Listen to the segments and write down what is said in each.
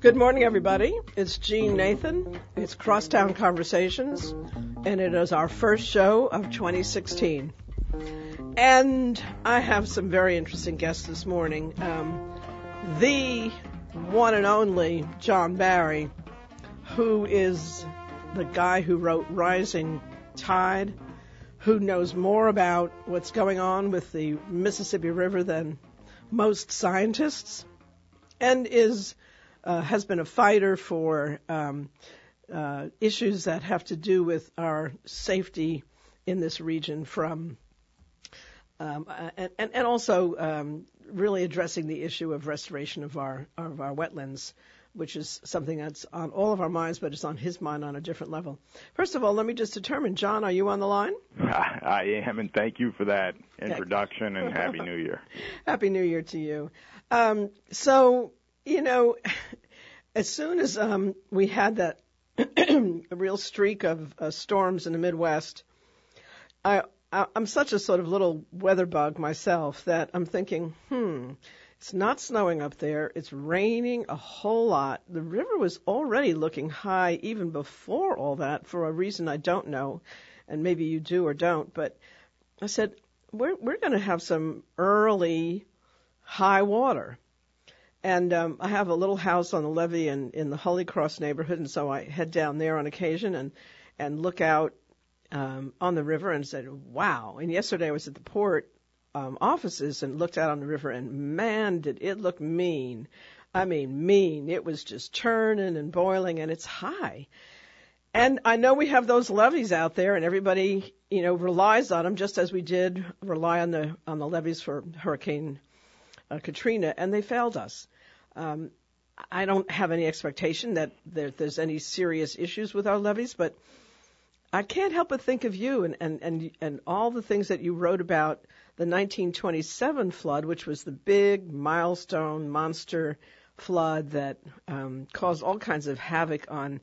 Good morning, everybody. It's Jeanne Nathan. It's Crosstown Conversations, and it is our first show of 2016. And I have some very interesting guests this morning. Um, the one and only John Barry, who is the guy who wrote Rising Tide, who knows more about what's going on with the Mississippi River than most scientists, and is uh, has been a fighter for um, uh, issues that have to do with our safety in this region from um, and, and also um, really addressing the issue of restoration of our of our wetlands, which is something that's on all of our minds, but it's on his mind on a different level. First of all, let me just determine, John, are you on the line? I am, and thank you for that introduction, and Happy New Year. Happy New Year to you. Um, so, you know, as soon as um, we had that real streak of uh, storms in the Midwest, I I'm such a sort of little weather bug myself that I'm thinking, hmm, it's not snowing up there. It's raining a whole lot. The river was already looking high even before all that for a reason I don't know, and maybe you do or don't. But I said, we're we're going to have some early high water. And um, I have a little house on the levee in, in the Holy Cross neighborhood, and so I head down there on occasion and and look out um, on the river and said, "Wow!" And yesterday I was at the port um, offices and looked out on the river, and man, did it look mean! I mean, mean. It was just churning and boiling, and it's high. And I know we have those levees out there, and everybody, you know, relies on them, just as we did rely on the on the levees for Hurricane uh, Katrina, and they failed us. Um, I don't have any expectation that there, there's any serious issues with our levees, but I can't help but think of you and, and, and, and all the things that you wrote about the 1927 flood, which was the big milestone monster flood that um, caused all kinds of havoc on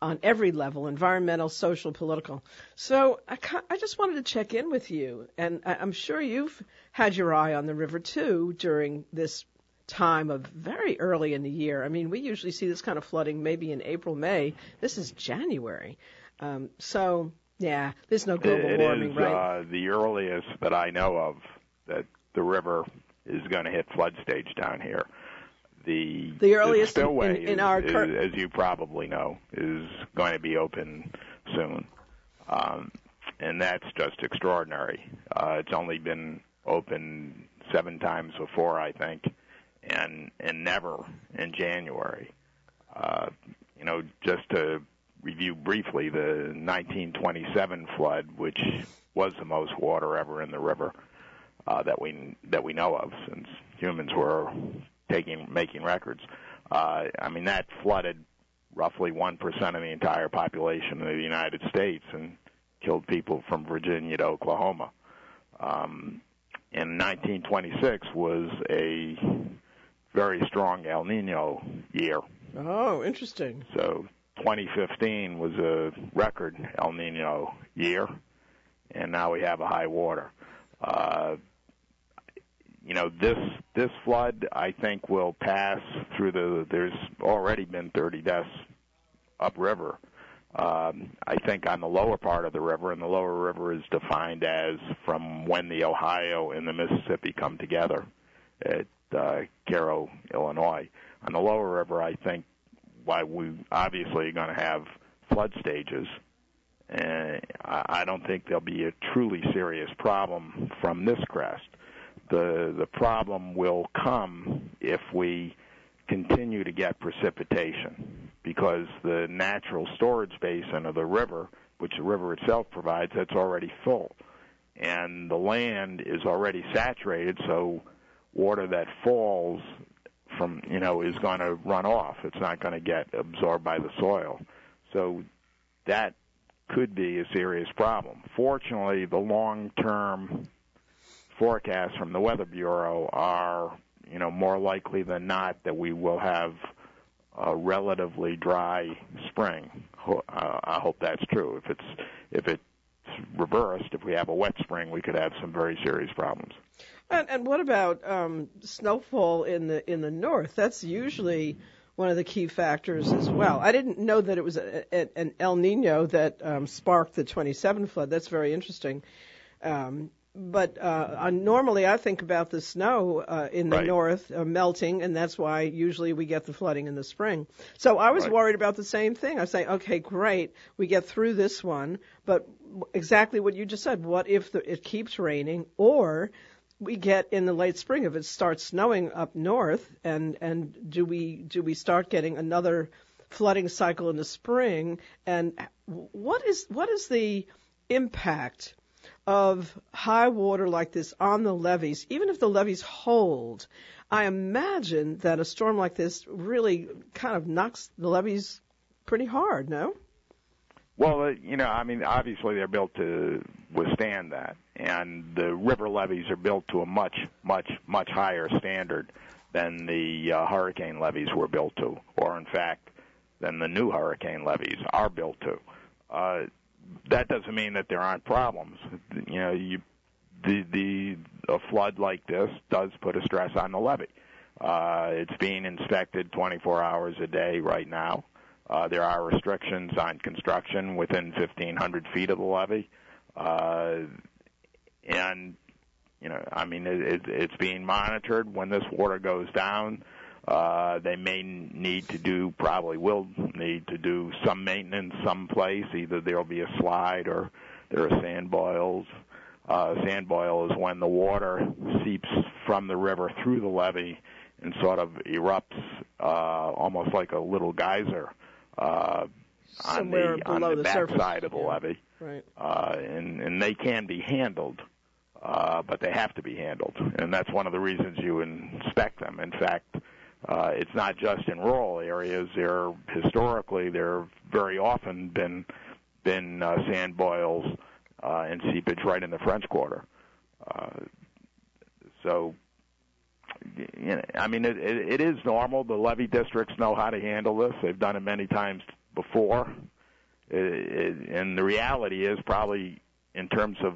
on every level environmental, social, political. So I, I just wanted to check in with you, and I, I'm sure you've had your eye on the river too during this time of very early in the year. I mean, we usually see this kind of flooding maybe in April, May. This is January. Um, so, yeah, there's no global it warming, is, right? Uh, the earliest that I know of that the river is going to hit flood stage down here. The, the earliest the spillway, in, in is, our is, as you probably know, is going to be open soon, um, and that's just extraordinary. Uh, it's only been open seven times before, I think, and and never in January. Uh, you know, just to review briefly the 1927 flood, which was the most water ever in the river uh, that we that we know of, since humans were taking making records. Uh, I mean, that flooded roughly one percent of the entire population of the United States and killed people from Virginia to Oklahoma. Um, and 1926 was a very strong El Nino year. Oh, interesting. So 2015 was a record El Nino year, and now we have a high water. Uh, you know, this this flood I think will pass through the. There's already been 30 deaths upriver. Um, I think on the lower part of the river, and the lower river is defined as from when the Ohio and the Mississippi come together at uh, Cairo, Illinois. On the lower river, I think why we obviously are going to have flood stages. And I don't think there'll be a truly serious problem from this crest. The the problem will come if we continue to get precipitation because the natural storage basin of the river, which the river itself provides, that's already full. And the land is already saturated, so water that falls from you know is going to run off. It's not going to get absorbed by the soil. So that could be a serious problem. Fortunately, the long-term forecasts from the Weather Bureau are you know more likely than not that we will have a relatively dry spring. Uh, I hope that's true. If it's if it's reversed, if we have a wet spring, we could have some very serious problems. And, and what about um, snowfall in the in the north? That's usually one of the key factors as well. I didn't know that it was a, a, an El Nino that um, sparked the 27 flood. That's very interesting. Um, but uh, normally I think about the snow uh, in the right. north uh, melting, and that's why usually we get the flooding in the spring. So I was right. worried about the same thing. I was saying, okay, great, we get through this one, but exactly what you just said. What if the, it keeps raining, or we get in the late spring if it starts snowing up north, and and do we do we start getting another flooding cycle in the spring? And what is what is the impact? of high water like this on the levees, even if the levees hold, I imagine that a storm like this really kind of knocks the levees pretty hard, no? Well, uh, you know, I mean, obviously they're built to withstand that, and the river levees are built to a much, much, much higher standard than the uh, hurricane levees were built to, or in fact, than the new hurricane levees are built to. Uh, that doesn't mean that there aren't problems. You know, you the the a flood like this does put a stress on the levee. Uh, it's being inspected 24 hours a day right now. Uh, there are restrictions on construction within 1,500 feet of the levee, uh, and you know, I mean, it, it, it's being monitored. When this water goes down, uh, they may need to do, probably will need to do some maintenance someplace. Either there'll be a slide or there are sand boils. Uh, sand boil is when the water seeps from the river through the levee and sort of erupts uh, almost like a little geyser uh, on Somewhere the on the, the back surface. side of the levee Right. uh, and and they can be handled, uh, but they have to be handled, and that's one of the reasons you inspect them. In fact, uh, it's not just in rural areas. There historically there have very often been been uh, sand boils uh, and seepage right in the French Quarter. Uh, so. You know, I mean, it, it, it is normal. The levee districts know how to handle this. They've done it many times before and the reality is probably in terms of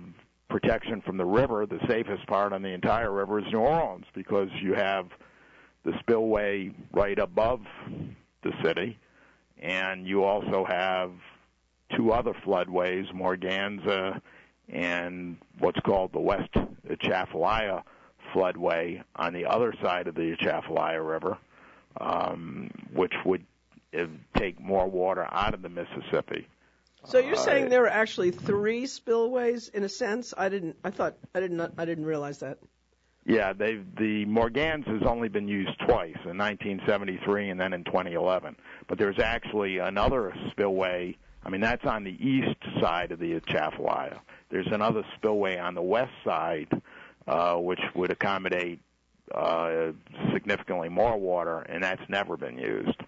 protection from the river, the safest part on the entire river is New Orleans because you have the spillway right above the city, and you also have two other floodways, Morganza and what's called the West Atchafalaya floodway on the other side of the Atchafalaya River, um, which would uh, take more water out of the Mississippi. So you're Uh, saying there are actually three spillways in a sense? I didn't. I thought. I didn't. I didn't realize that. Yeah, they the Morganza has only been used twice in 1973 and then in 2011. But there's actually another spillway. I mean, that's on the east side of the Atchafalaya. There's another spillway on the west side, uh, which would accommodate uh, significantly more water, and that's never been used.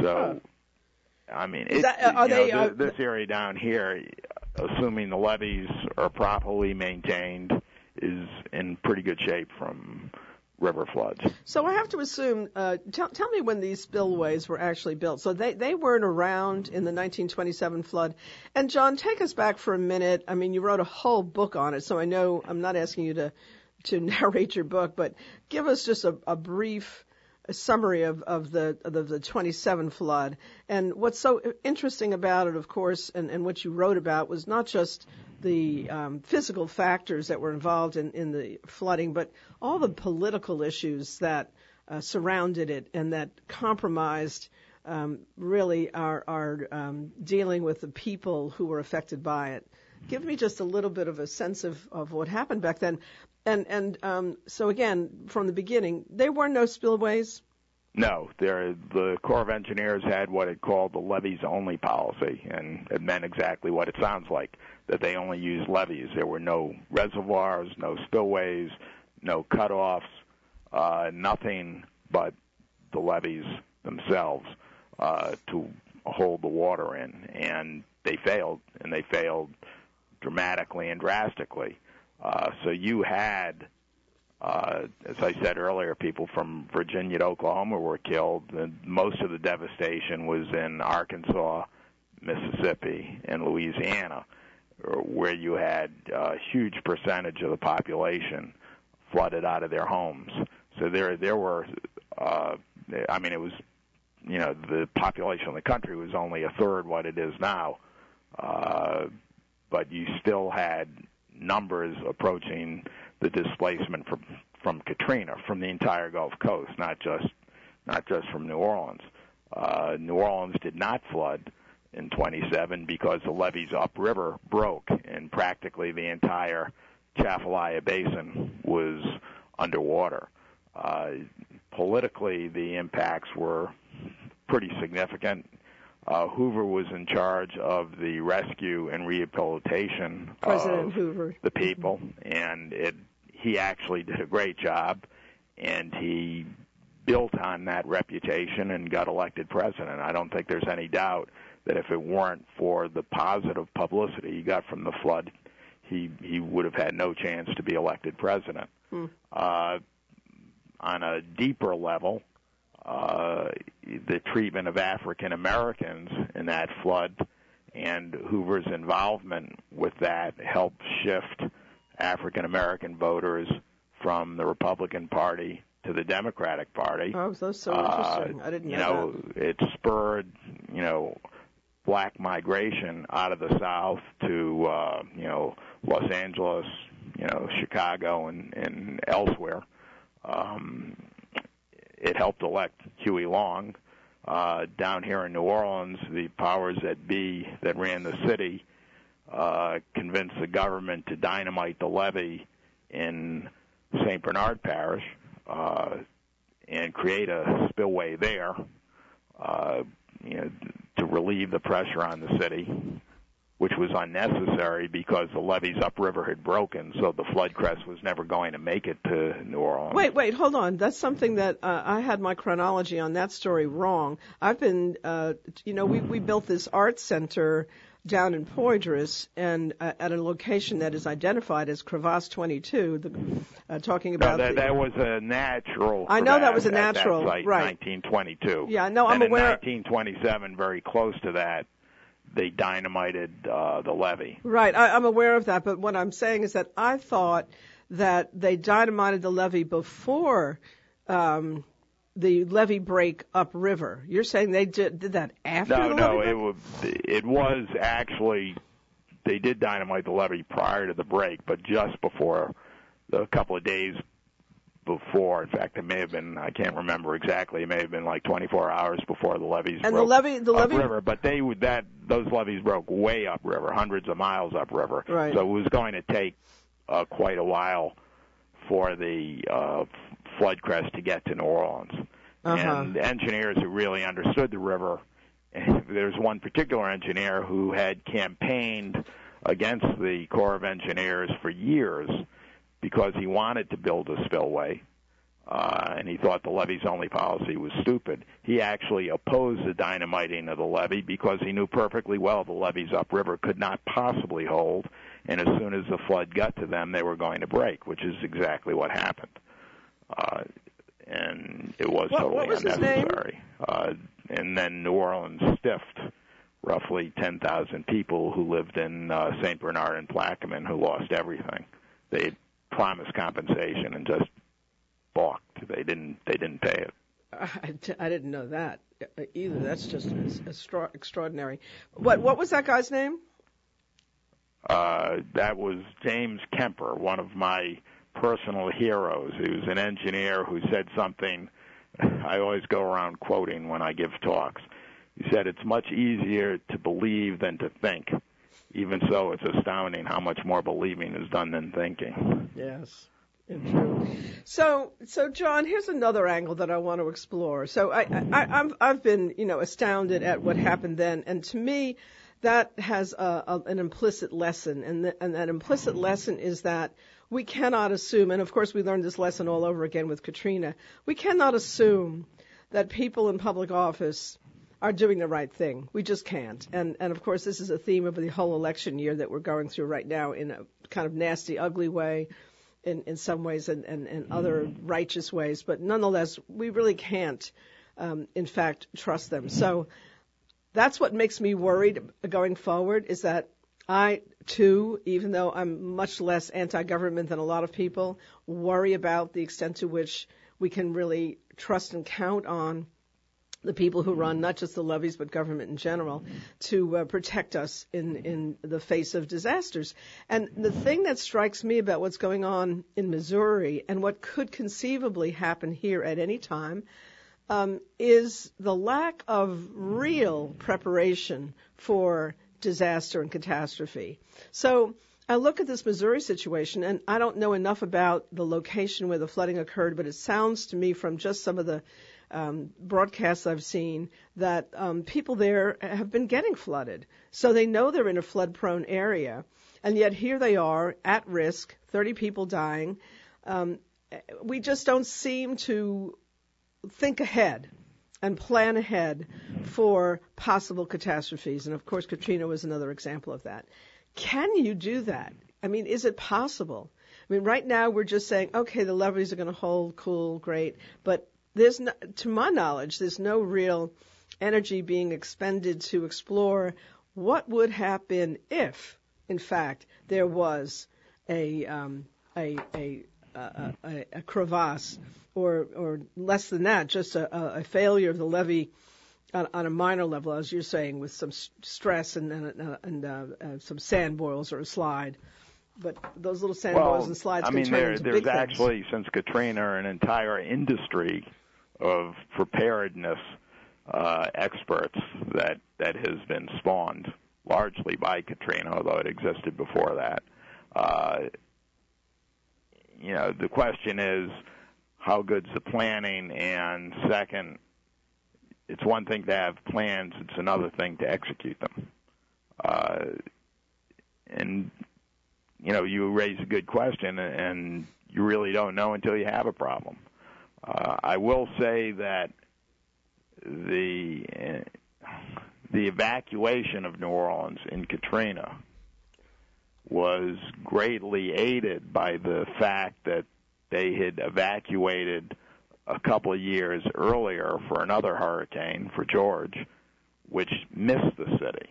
So, I mean, it, that- are you know, they, thi- uh, this area down here, assuming the levees are properly maintained, is in pretty good shape from river floods. So I have to assume. Uh, tell, tell me when these spillways were actually built. So they they weren't around in the 1927 flood. And John, take us back for a minute. I mean, you wrote a whole book on it, so I know I'm not asking you to to narrate your book, but give us just a, a brief summary of, of the of the, the 27 flood. And what's so interesting about it, of course, and, and what you wrote about was not just the um, physical factors that were involved in, in the flooding, but all the political issues that uh, surrounded it and that compromised um, really our, our um, dealing with the people who were affected by it. Give me just a little bit of a sense of, of what happened back then. And and um, so again, from the beginning, there were no spillways. No, there the Corps of Engineers had what it called the levees only policy, and it meant exactly what it sounds like that they only used levees. There were no reservoirs, no spillways, no cutoffs, uh, nothing but the levees themselves uh, to hold the water in, and they failed, and they failed dramatically and drastically. Uh, so you had uh, as I said earlier, people from Virginia to Oklahoma were killed, and most of the devastation was in Arkansas, Mississippi, and Louisiana. where you had a huge percentage of the population flooded out of their homes. So there there were uh I mean it was you know the population of the country was only a third what it is now. Uh but you still had numbers approaching the displacement from from Katrina from the entire Gulf Coast, not just not just from New Orleans. Uh, New Orleans did not flood in 27 because the levees upriver broke, and practically the entire Atchafalaya Basin was underwater. Uh, politically, the impacts were pretty significant. Uh, Hoover was in charge of the rescue and rehabilitation President of Hoover. the people, and it he actually did a great job, and he built on that reputation and got elected president. I don't think there's any doubt that if it weren't for the positive publicity he got from the flood, he he would have had no chance to be elected president. Hmm. Uh, on a deeper level, uh, the treatment of African Americans in that flood and Hoover's involvement with that helped shift African American voters from the Republican Party to the Democratic Party. Oh, that's so Uh, interesting. I didn't you know, know, it spurred, you know, black migration out of the South to, uh, you know, Los Angeles, you know, Chicago and, and elsewhere. Um, it helped elect Huey Long. Uh, down here in New Orleans, the powers that be that ran the city uh, convinced the government to dynamite the levee in St. Bernard Parish uh, and create a spillway there, uh, you know, to relieve the pressure on the city, which was unnecessary because the levees upriver had broken, so the flood crest was never going to make it to New Orleans. Wait, wait, hold on. That's something that uh, I had my chronology on that story wrong. I've been, uh, you know, we we built this art center down in Poydras and uh, at a location that is identified as Crevasse 22. The, uh, talking No, about that, the, that was a natural. I know that was a natural, site, right. 1922. Yeah, no, I'm aware- In 1927, very close to that, they dynamited uh, the levee. Right, I, I'm aware of that, but what I'm saying is that I thought that they dynamited the levee before um, the levee break upriver. You're saying they did, did that after No, the no, levee it was it was actually they did dynamite the levee prior to the break, but just before the couple of days before. In fact, it may have been I can't remember exactly. It may have been like 24 hours before the levees And the broke levee, the levee, upriver. But they would that those levees broke way upriver, hundreds of miles upriver. Right. So it was going to take uh, quite a while for the uh, flood crest to get to New Orleans. Uh-huh. And engineers who really understood the river. There's one particular engineer who had campaigned against the Corps of Engineers for years because he wanted to build a spillway. Uh, and he thought the levee's only policy was stupid. He actually opposed the dynamiting of the levee because he knew perfectly well the levees upriver could not possibly hold, and as soon as the flood got to them, they were going to break, which is exactly what happened. Uh, and it was What- totally what was unnecessary. Uh, and then New Orleans stiffed roughly 10,000 people who lived in uh, St. Bernard and Plaquemine who lost everything. They had promised compensation and just balked. They didn't. They didn't pay it. I, didn't know that either. That's just extra- extraordinary. What what was that guy's name? Uh, that was James Kemper, one of my personal heroes. He was an engineer who said something I always go around quoting when I give talks. He said, It's much easier to believe than to think. Even so, it's astounding how much more believing is done than thinking. Yes. It's true. So, so John, here's another angle that I want to explore. So, I, I, I've, I've been, you know, astounded at what happened then, and to me, that has a, a, an implicit lesson, and, the, and that implicit lesson is that we cannot assume, and of course, we learned this lesson all over again with Katrina. We cannot assume that people in public office are doing the right thing. We just can't. And and of course, this is a theme of the whole election year that we're going through right now in a kind of nasty, ugly way in, in some ways and, and, and other righteous ways, but nonetheless, we really can't, um, in fact, trust them. So that's what makes me worried going forward is that I too, even though I'm much less anti-government than a lot of people, worry about the extent to which we can really trust and count on the people who run not just the levees but government in general to uh, protect us in in the face of disasters. And the thing that strikes me about what's going on in Missouri and what could conceivably happen here at any time um, is the lack of real preparation for disaster and catastrophe. So I look at this Missouri situation, and I don't know enough about the location where the flooding occurred, but it sounds to me from just some of the um, broadcasts I've seen that um, people there have been getting flooded. So they know they're in a flood prone area. And yet here they are at risk, 30 people dying. Um, we just don't seem to think ahead and plan ahead for possible catastrophes. And of course, Katrina was another example of that. Can you do that? I mean, is it possible? I mean, right now we're just saying, okay, the levees are going to hold, cool, great. But there's no, to my knowledge, there's no real energy being expended to explore what would happen if, in fact, there was a um, a, a, a, a, crevasse, or or less than that, just a, a failure of the levee on, on, a minor level, as you're saying, with some stress and and, and uh, uh, some sand boils or a slide. But those little sand well, boils and slides I mean, there, there's actually things. since Katrina an entire industry of preparedness uh, experts that that has been spawned largely by Katrina, although it existed before that. Uh, you know, the question is how good's the planning, and second, it's one thing to have plans; it's another thing to execute them. Uh, and you know, you raise a good question, and you really don't know until you have a problem. Uh, I will say that the uh, the evacuation of New Orleans in Katrina was greatly aided by the fact that they had evacuated a couple of years earlier for another hurricane for George, which missed the city,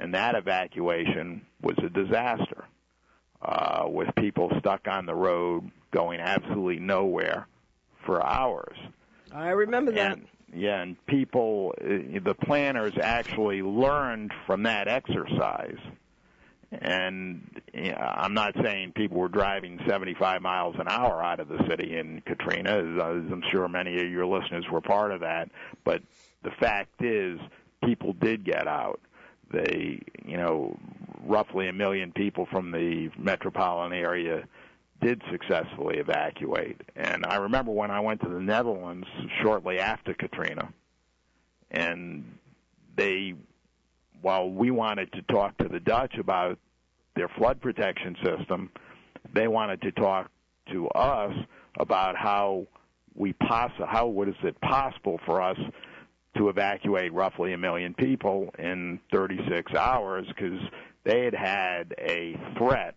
and that evacuation was a disaster, uh, with people stuck on the road going absolutely nowhere for hours. I remember that. And, yeah, and people, uh, the planners actually learned from that exercise. And you know, I'm not saying people were driving 75 miles an hour out of the city in Katrina, as I'm sure many of your listeners were part of that. But the fact is, people did get out. They, you know, roughly a million people from the metropolitan area did successfully evacuate. And I remember when I went to the Netherlands shortly after Katrina, and they, while we wanted to talk to the Dutch about their flood protection system, they wanted to talk to us about how we poss- how what is it possible for us to evacuate roughly a million people in 36 hours because they had had a threat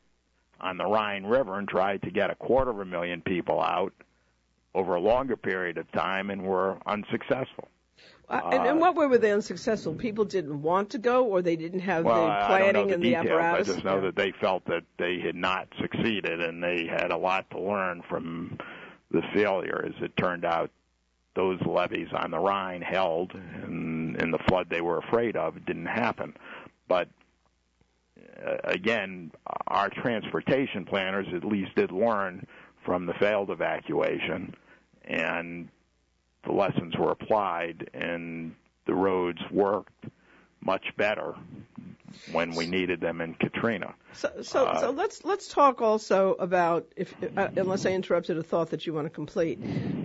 on the Rhine River and tried to get a quarter of a million people out over a longer period of time and were unsuccessful. Uh, and in what way were they unsuccessful? People didn't want to go, or they didn't have well, the planning the and details. the apparatus. I just know yeah. that they felt that they had not succeeded, and they had a lot to learn from the failure. As it turned out, those levees on the Rhine held, and, and the flood they were afraid of didn't happen. But again, our transportation planners at least did learn from the failed evacuation, and the lessons were applied, and the roads worked much better when we needed them in Katrina. So, so, uh, so let's let's talk also about if uh, unless I interrupted a thought that you want to complete,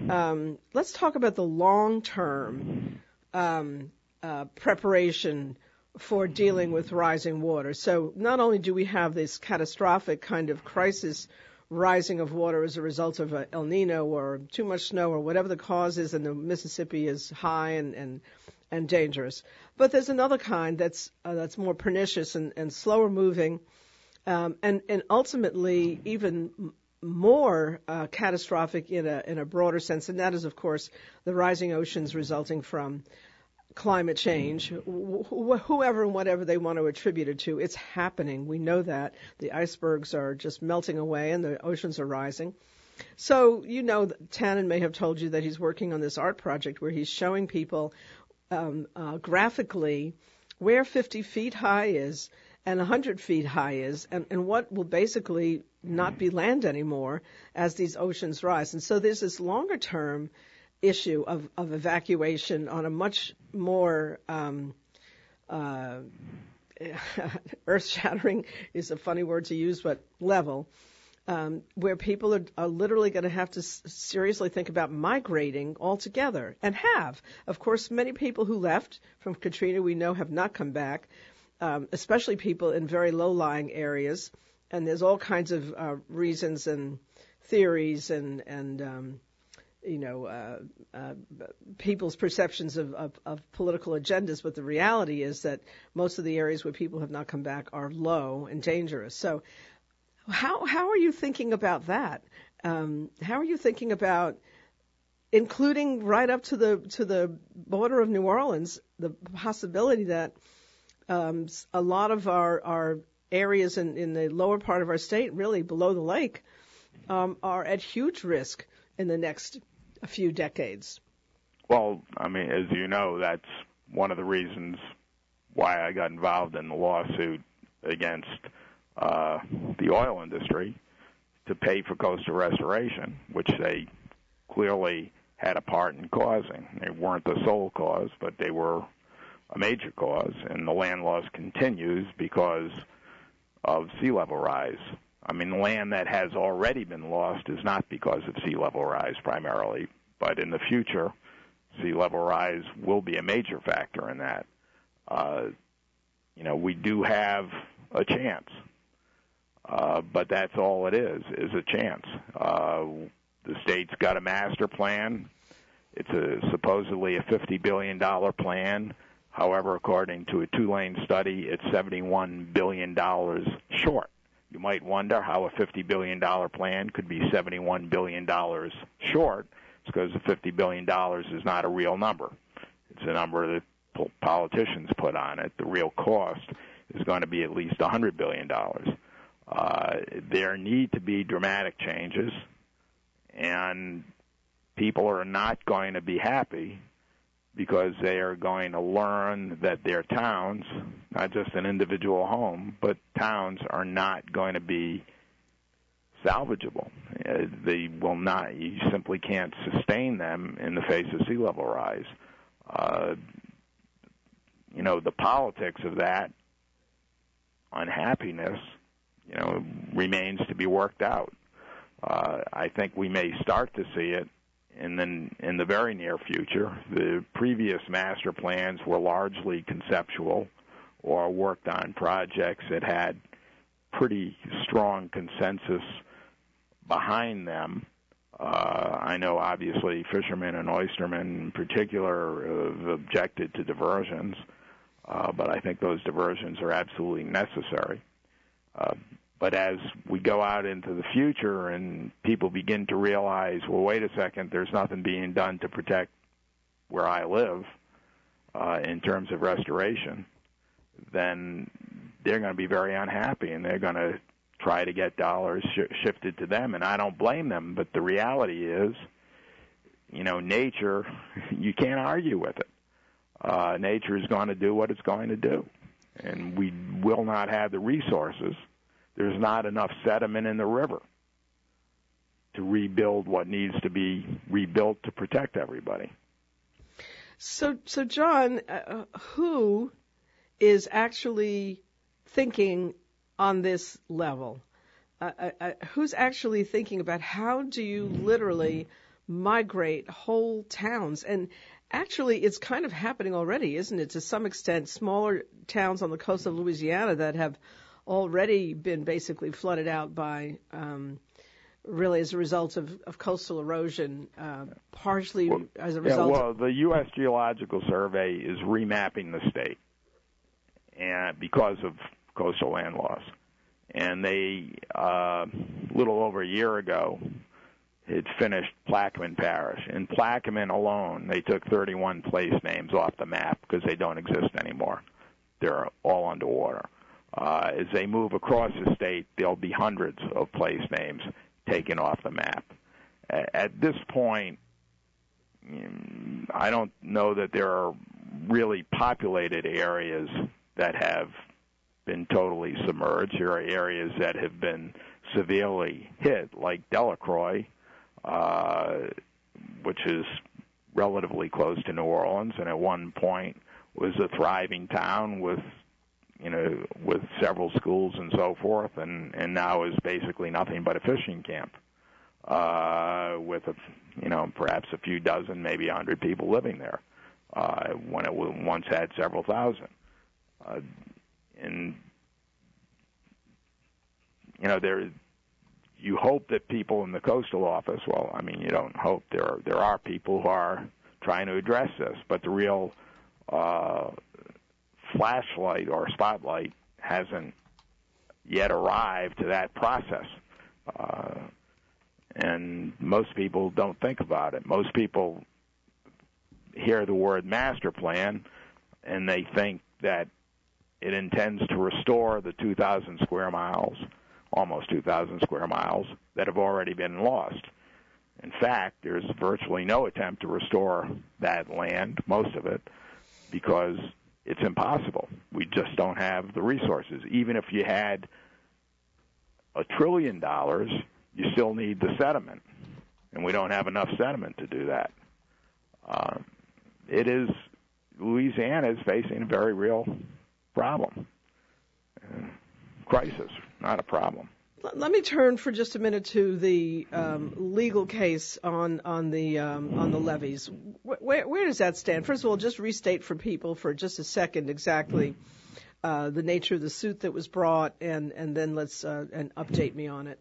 um, let's talk about the long term um, uh, preparation for dealing with rising water. So not only do we have this catastrophic kind of crisis rising of water as a result of El Nino or too much snow or whatever the cause is, and the Mississippi is high and and, and dangerous. But there's another kind that's uh, that's more pernicious and, and slower moving, um, and and ultimately even more uh, catastrophic in a in a broader sense, and that is of course the rising oceans resulting from climate change, wh- whoever and whatever they want to attribute it to, it's happening. We know that the icebergs are just melting away and the oceans are rising. So you know, Tannen may have told you that he's working on this art project where he's showing people um, uh, graphically where 50 feet high is and 100 feet high is, and, and what will basically not be land anymore as these oceans rise. And so there's this longer term issue of, of evacuation on a much more um, uh, earth shattering is a funny word to use, but level. Um, where people are, are literally going to have to s- seriously think about migrating altogether and have. Of course, many people who left from Katrina we know have not come back, um, especially people in very low lying areas. And there's all kinds of uh, reasons and theories and, and um, you know, uh, uh, people's perceptions of, of, of, political agendas, but the reality is that most of the areas where people have not come back are low and dangerous. So, how how are you thinking about that? Um, how are you thinking about including right up to the to the border of New Orleans the possibility that um, a lot of our our areas in, in the lower part of our state, really below the lake, um, are at huge risk in the next a few decades. Well, I mean, as you know, that's one of the reasons why I got involved in the lawsuit against uh, the oil industry to pay for coastal restoration, which they clearly had a part in causing. They weren't the sole cause, but they were a major cause, and the land loss continues because of sea level rise. I mean, land that has already been lost is not because of sea level rise primarily, but in the future, sea level rise will be a major factor in that. Uh, you know, we do have a chance, uh, but that's all it is, is a chance. Uh, the state's got a master plan. It's a supposedly a $50 billion plan. However, according to a Tulane study, it's $71 billion short. You might wonder how a $50 billion plan could be $71 billion short. It's because the $50 billion is not a real number. It's a number that politicians put on it. The real cost is going to be at least $100 billion. Uh, there need to be dramatic changes, and people are not going to be happy because they are going to learn that their towns, not just an individual home, but towns are not going to be salvageable. Uh, they will not. You simply can't sustain them in the face of sea level rise. Uh, you know, the politics of that unhappiness, you know, remains to be worked out. Uh, I think we may start to see it in the in the very near future. The previous master plans were largely conceptual or worked on projects that had pretty strong consensus behind them. Uh, I know obviously fishermen and oystermen in particular have objected to diversions, uh, but I think those diversions are absolutely necessary. Uh, but as we go out into the future and people begin to realize, well, wait a second, there's nothing being done to protect where I live uh, in terms of restoration, then they're going to be very unhappy and they're going to try to get dollars sh- shifted to them. And I don't blame them, but the reality is, you know, nature, you can't argue with it. Uh, nature is going to do what it's going to do. And we will not have the resources there's not enough sediment in the river to rebuild what needs to be rebuilt to protect everybody. So, so John, uh, who is actually thinking on this level? Uh, uh, uh who's actually thinking about how do you literally migrate whole towns? And actually, it's kind of happening already, isn't it? To some extent, smaller towns on the coast of Louisiana that have already been basically flooded out by um, really as a result of, of coastal erosion, uh, partially well, as a result. Yeah, well, the U.S. Geological Survey is remapping the state, and because of coastal land loss, and they uh, a little over a year ago had finished Plaquemine Parish. In Plaquemine alone, they took 31 place names off the map because they don't exist anymore. They're all underwater. Uh, as they move across the state, there'll be hundreds of place names taken off the map. At this point, I don't know that there are really populated areas that have been totally submerged. There are areas that have been severely hit, like Delacroix, uh, which is relatively close to New Orleans, and at one point was a thriving town with you know with several schools and so forth, and and now is basically nothing but a fishing camp uh, with a you know perhaps a few dozen, maybe a hundred people living there uh, when it once had several thousand. Uh, and you know there you hope that people in the coastal office well i mean you don't hope there are there are people who are trying to address this but the real uh flashlight or spotlight hasn't yet arrived to that process uh and most people don't think about it most people hear the word master plan and they think that it intends to restore the 2,000 square miles, almost 2,000 square miles, that have already been lost. In fact, there's virtually no attempt to restore that land, most of it, because it's impossible. We just don't have the resources. Even if you had a trillion dollars, you still need the sediment, and we don't have enough sediment to do that. Uh, it is Louisiana is facing a very real problem. Uh, crisis, not a problem. Let me turn for just a minute to the um, legal case on on the um, on the levees. Where, does that stand? First of all, just restate for people for just a second exactly uh, the nature of the suit that was brought, and and then let's uh, update me on it.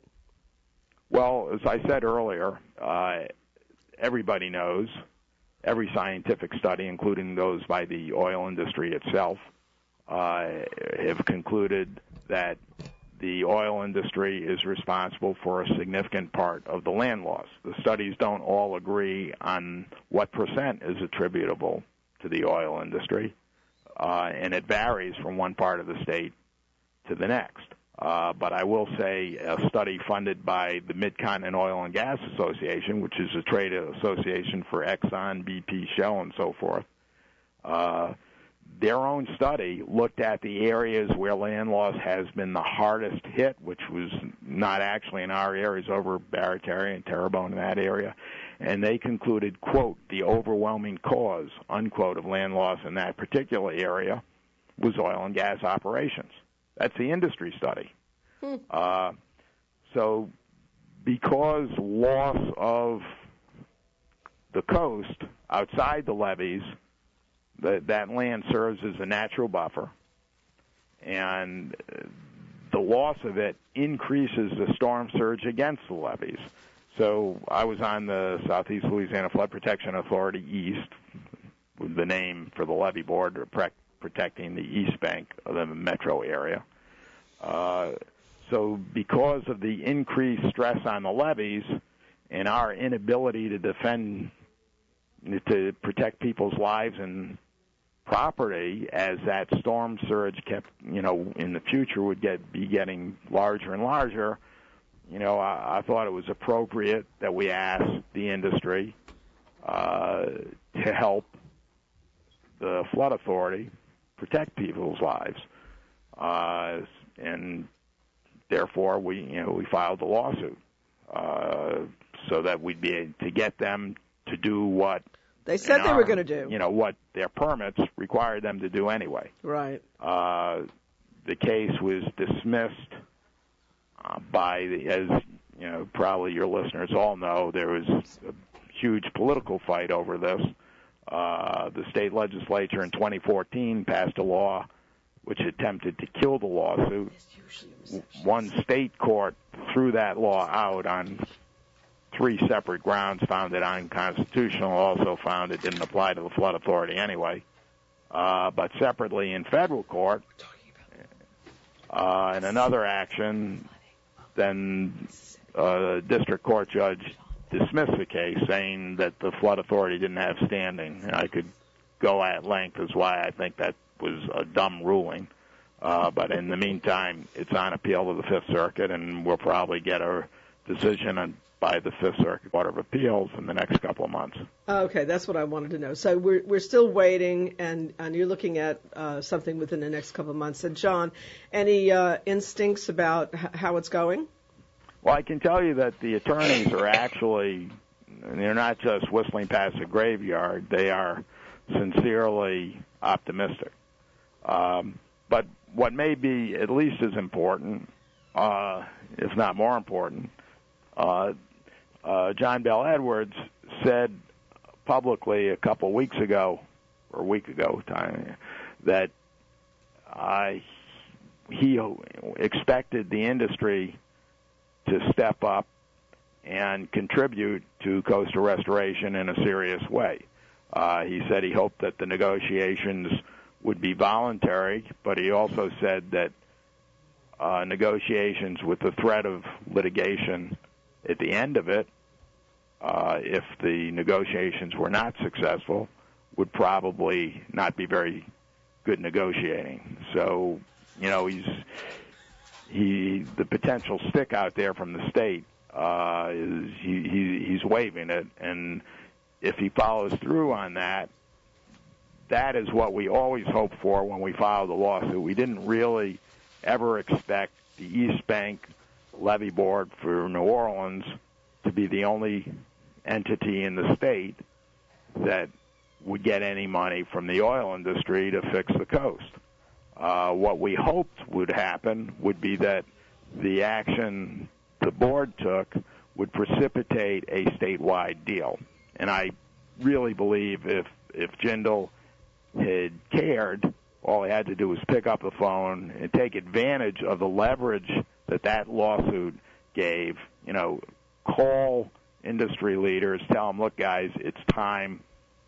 Well, as I said earlier, uh, everybody knows, every scientific study, including those by the oil industry itself, have concluded that the oil industry is responsible for a significant part of the land loss. The studies don't all agree on what percent is attributable to the oil industry, uh, and it varies from one part of the state to the next. Uh, but I will say a study funded by the Midcontinent Oil and Gas Association, which is a trade association for Exxon, BP, Shell, and so forth, uh, their own study looked at the areas where land loss has been the hardest hit, which was not actually in our areas over Barataria and Terrebonne in that area, and they concluded, quote, the overwhelming cause, unquote, of land loss in that particular area was oil and gas operations. That's the industry study. Hmm. Uh, so because loss of the coast outside the levees – that land serves as a natural buffer, and the loss of it increases the storm surge against the levees. So I was on the Southeast Louisiana Flood Protection Authority East, the name for the levee board, protecting the east bank of the metro area. Uh, so because of the increased stress on the levees and our inability to defend to protect people's lives and property as that storm surge kept, you know, in the future would get be getting larger and larger. You know, I, I thought it was appropriate that we ask the industry uh, to help the flood authority protect people's lives, uh, and therefore we, you know, we filed the lawsuit uh, so that we'd be to get them to do what they said they were going to do. You know what their permits required them to do anyway. Right. Uh, the case was dismissed uh, by the, as you know, probably your listeners all know, there was a huge political fight over this. Uh, the state legislature in 2014 passed a law which attempted to kill the lawsuit. One state court threw that law out on three separate grounds found it unconstitutional, also found it didn't apply to the flood authority anyway. Uh, but separately in federal court, uh, in another action, then a district court judge dismissed the case, saying that the flood authority didn't have standing. And I could go at length as why I think that was a dumb ruling. Uh, but in the meantime, it's on appeal to the Fifth Circuit, and we'll probably get a decision on, by the Fifth Circuit Court of Appeals in the next couple of months. Okay, that's what I wanted to know. So we're we're still waiting, and and you're looking at uh, something within the next couple of months. And John, any uh, instincts about h- how it's going? Well, I can tell you that the attorneys are actually they're not just whistling past the graveyard; they are sincerely optimistic. Um, but what may be at least as important, uh, if not more important, uh, uh, John Bel Edwards said publicly a couple weeks ago, or a week ago, time, that he expected the industry to step up and contribute to coastal restoration in a serious way. Uh, he said he hoped that the negotiations would be voluntary, but he also said that uh, negotiations with the threat of litigation at the end of it, uh, if the negotiations were not successful, would probably not be very good negotiating. So, you know, he's he the potential stick out there from the state uh, is he, he he's waving it, and if he follows through on that, that is what we always hope for when we filed the lawsuit. We didn't really ever expect the East Bank Levee Board for New Orleans to be the only entity in the state that would get any money from the oil industry to fix the coast. Uh, what we hoped would happen would be that the action the board took would precipitate a statewide deal. And I really believe if if Jindal had cared, all he had to do was pick up the phone and take advantage of the leverage that that lawsuit gave. You know, call industry leaders, tell them, look, guys, it's time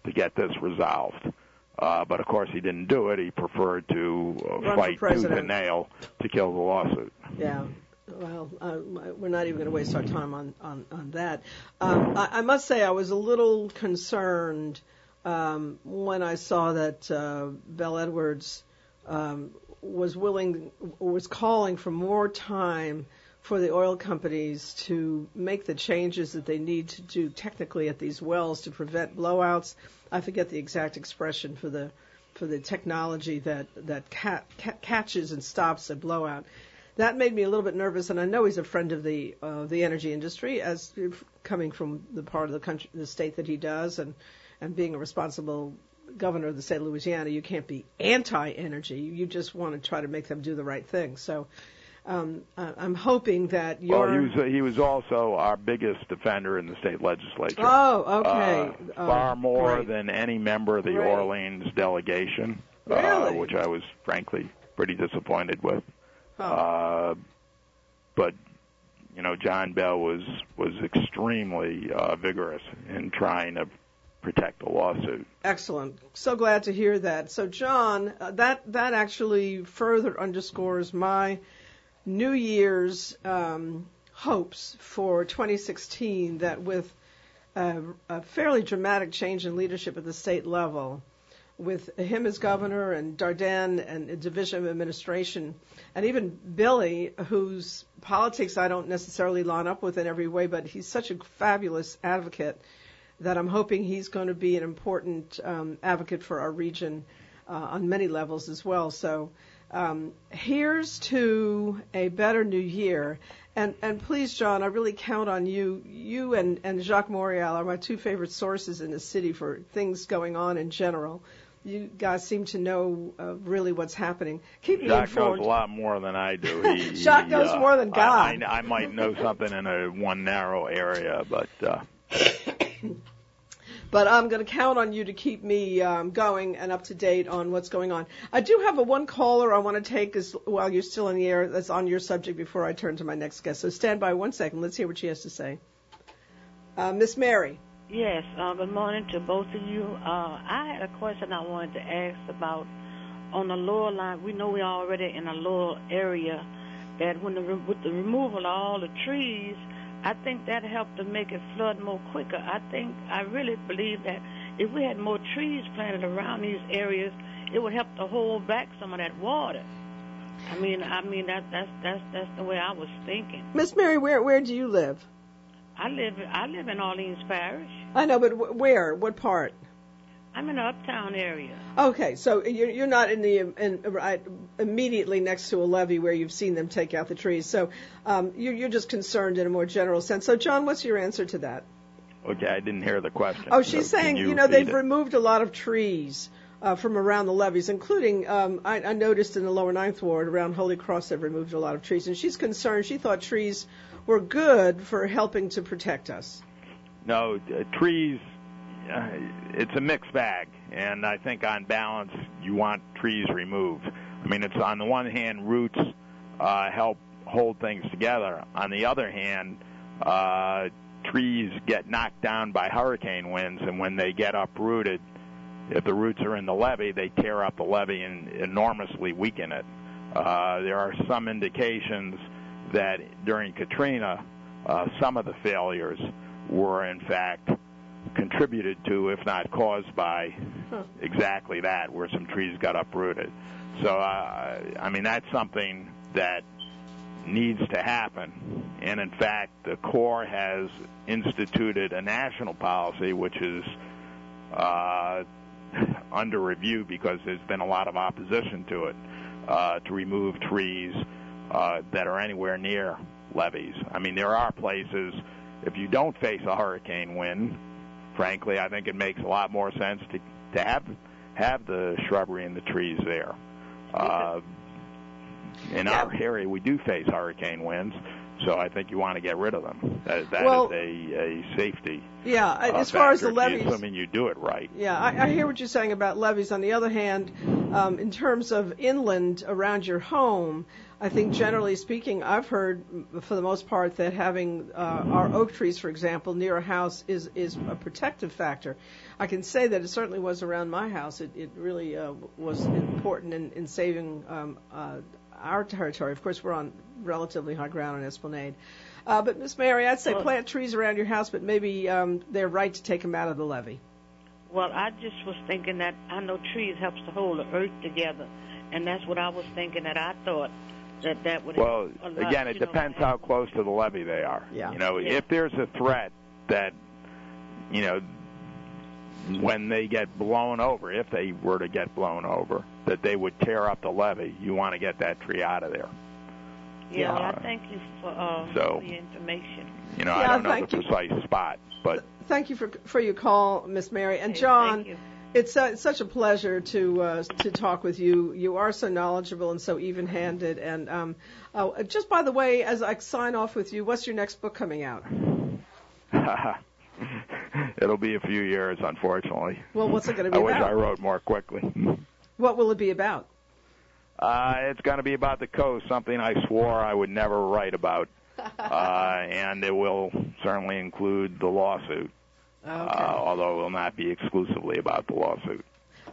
to get this resolved. Uh, but of course, he didn't do it. He preferred to uh, fight tooth and nail to kill the lawsuit. Yeah. Well, uh, we're not even going to waste our time on on, on that. Um, I, I must say, I was a little concerned um, when I saw that uh, Bel Edwards um, was willing, was calling for more time for the oil companies to make the changes that they need to do technically at these wells to prevent blowouts. I forget the exact expression for the for the technology that that ca- ca- catches and stops a blowout. That made me a little bit nervous, and I know he's a friend of the uh, the energy industry, as coming from the part of the country, the state that he does, and and being a responsible governor of the state of Louisiana, you can't be anti-energy. You just want to try to make them do the right thing. So um, I'm hoping that you're. Well, he was he was also our biggest defender in the state legislature. Oh, okay. Uh, far oh, more great. than any member of the. Orleans delegation, uh, which I was frankly pretty disappointed with. Huh. Uh, but you know, John Bel was was extremely uh, vigorous in trying to protect the lawsuit. Excellent. So glad to hear that. So, John, uh, that that actually further underscores my New Year's um, hopes for 2016. That with a, a fairly dramatic change in leadership at the state level, with him as governor and Dardenne and division of administration, and even Billy, whose politics I don't necessarily line up with in every way, but he's such a fabulous advocate that I'm hoping he's going to be an important um, advocate for our region uh, on many levels as well. So um, here's to a better new year. And, and please, John, I really count on you. You and, and Jacques Morial are my two favorite sources in the city for things going on in general. You guys seem to know uh, really what's happening. Keep me Jacques informed. knows a lot more than I do. He, Jacques he, knows uh, more than God. I, I, I might know something in a one narrow area, but uh, but I'm going to count on you to keep me um, going and up to date on what's going on. I do have a one caller I want to take as, while you're still in the air that's on your subject before I turn to my next guest. So stand by one second. Let's hear what she has to say. Uh, Miss Mary. Yes, uh, good morning to both of you. Uh, I had a question I wanted to ask about on the lower line. We know we're already in a lower area that when the, with the removal of all the trees, I think that helped to make it flood more quicker. I think I really believe that if we had more trees planted around these areas, it would help to hold back some of that water. I mean, I mean that that's that's that's the way I was thinking. Miss Mary, where where do you live? I live I live in Orleans Parish. I know, but where? What part? I'm in the uptown area. Okay, so you're you're not in the in, right immediately next to a levee where you've seen them take out the trees. So um, you're you're just concerned in a more general sense. So John, what's your answer to that? Okay, I didn't hear the question. Oh, she's So saying you you know they've it? removed a lot of trees. Uh, from around the levees, including um, I, I noticed in the lower ninth ward around Holy Cross, they've removed a lot of trees, and she's concerned. She thought trees were good for helping to protect us. No, uh, trees. Uh, it's a mixed bag, and I think on balance, you want trees removed. I mean, it's on the one hand, roots uh, help hold things together. On the other hand, uh, trees get knocked down by hurricane winds, and when they get uprooted, if the roots are in the levee, they tear up the levee and enormously weaken it. Uh, there are some indications that during Katrina, uh, some of the failures were in fact contributed to, if not caused by, Huh. exactly that, where some trees got uprooted. So, uh, I mean, that's something that needs to happen. And in fact, the Corps has instituted a national policy, which is uh, under review because there's been a lot of opposition to it, uh, to remove trees uh, that are anywhere near levees. I mean, there are places, if you don't face a hurricane wind, frankly, I think it makes a lot more sense to, to have have the shrubbery and the trees there. Uh, in our area, we do face hurricane winds, so I think you want to get rid of them. That, that Well- is a, a safety. Yeah, uh, as far as the levees. assuming you do it right. Yeah, I, I hear what you're saying about levees. On the other hand, um, in terms of inland around your home, I think generally speaking, I've heard for the most part that having uh, our oak trees, for example, near a house is is a protective factor. I can say that it certainly was around my house. It, it really uh, was important in, in saving um, uh, our territory. Of course, we're on relatively high ground on Esplanade. Uh, but Miss Mary, I'd say Well- plant trees around your house, but maybe um, they're right to take them out of the levee. Well, I just was thinking that I know trees helps to hold the earth together, and that's what I was thinking that I thought that that would. Well, help again, it you know, depends how close to the levee they are. Yeah. You know, Yeah. if there's a threat that, you know, when they get blown over, if they were to get blown over, that they would tear up the levee, you want to get that tree out of there. Yeah, well, I thank you for uh, So- the information. You know, Yeah, I don't know thank the you. precise spot, but Thank you for for your call, Miss Mary and Okay, John. thank you. It's, uh, it's such a pleasure to uh, to talk with you. You are so knowledgeable and so even-handed. And um, oh, just by the way, as I sign off with you, what's your next book coming out? it'll be a few years, unfortunately. Well, what's it going to be I be wish I about? wrote more quickly. What will it be about? Uh, it's going to be about the coast, something I swore I would never write about. uh, and it will certainly include the lawsuit, Okay. uh, although it will not be exclusively about the lawsuit.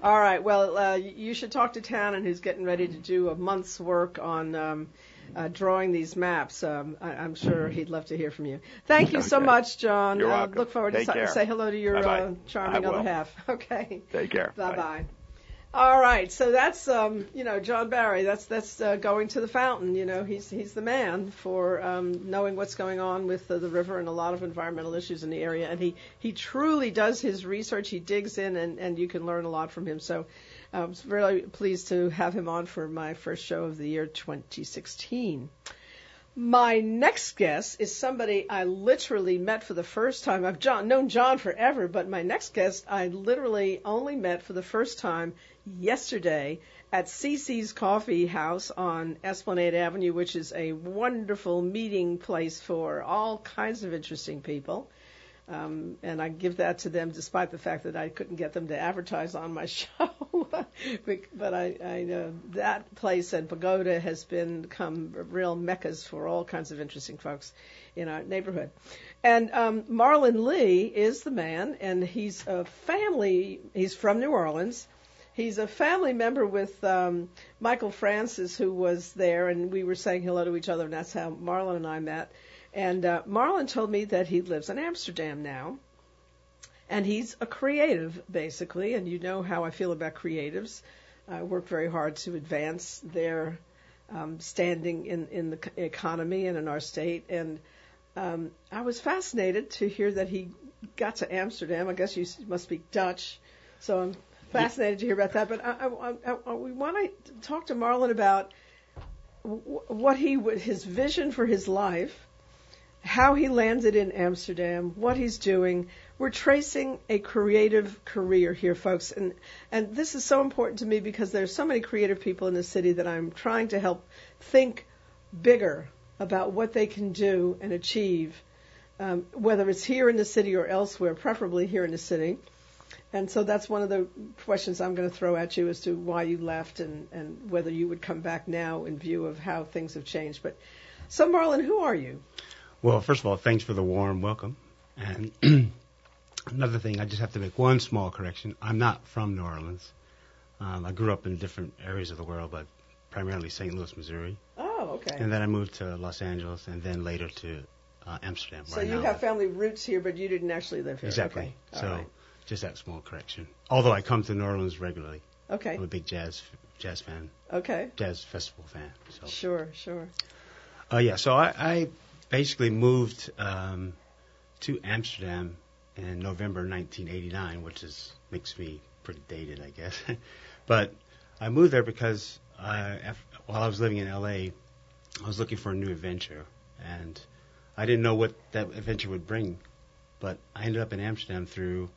All right. Well, uh, you should talk to Tannen, who's getting ready to do a month's work on um, uh, drawing these maps. Um, I, I'm sure he'd love to hear from you. Thank you so much, John. You're uh, welcome. Look forward Take to care. say hello to your uh, charming other half. Okay. Take care. Bye bye. All right, so that's um, you know John Barry. That's that's uh, going to the fountain. You know he's he's the man for um, knowing what's going on with the river and a lot of environmental issues in the area. And he he truly does his research. He digs in, and and you can learn a lot from him. So I was really pleased to have him on for my first show of the year 2016. My next guest is somebody I literally met for the first time. I've John, known John forever, but my next guest I literally only met for the first time yesterday at CC's Coffee House on Esplanade Avenue, which is a wonderful meeting place for all kinds of interesting people. Um, and I give that to them despite the fact that I couldn't get them to advertise on my show. but I, I know that place and Pagoda has been, become real meccas for all kinds of interesting folks in our neighborhood. And um, Marlon Lee is the man, and he's a family, he's from New Orleans. He's a family member with um, Michael Francis, who was there, and we were saying hello to each other, and that's how Marlon and I met. And uh, Marlon told me that he lives in Amsterdam now, and he's a creative basically, and you know how I feel about creatives. I work very hard to advance their um, standing in in the economy and in our state, and um, I was fascinated to hear that he got to Amsterdam. I guess you must speak Dutch, so I'm fascinated to hear about that. But I, I, I, we want to talk to Marlon about what he would, his vision for his life, how he landed in Amsterdam, what he's doing. We're tracing a creative career here, folks, and and this is so important to me because there's so many creative people in the city that I'm trying to help think bigger about what they can do and achieve, um, whether it's here in the city or elsewhere, preferably here in the city. And so that's one of the questions I'm going to throw at you as to why you left and, and whether you would come back now in view of how things have changed. But so, Marlon, who are you? Well, first of all, thanks for the warm welcome. And another thing, I just have to make one small correction. I'm not from New Orleans. Um, I grew up in different areas of the world, but primarily St. Louis, Missouri. Oh, okay. And then I moved to Los Angeles, and then later to uh, Amsterdam. So right you now. have family roots here, but you didn't actually live here. Exactly. Okay. So right. Just that small correction. Although I come to New Orleans regularly. Okay. I'm a big jazz jazz fan, Okay. jazz festival fan. So Sure, sure. Uh, yeah, so I, I basically moved um, to Amsterdam in November 1989, which is makes me pretty dated, I guess. but I moved there because I, af while I was living in LA, I was looking for a new adventure, and I didn't know what that adventure would bring. But I ended up in Amsterdam through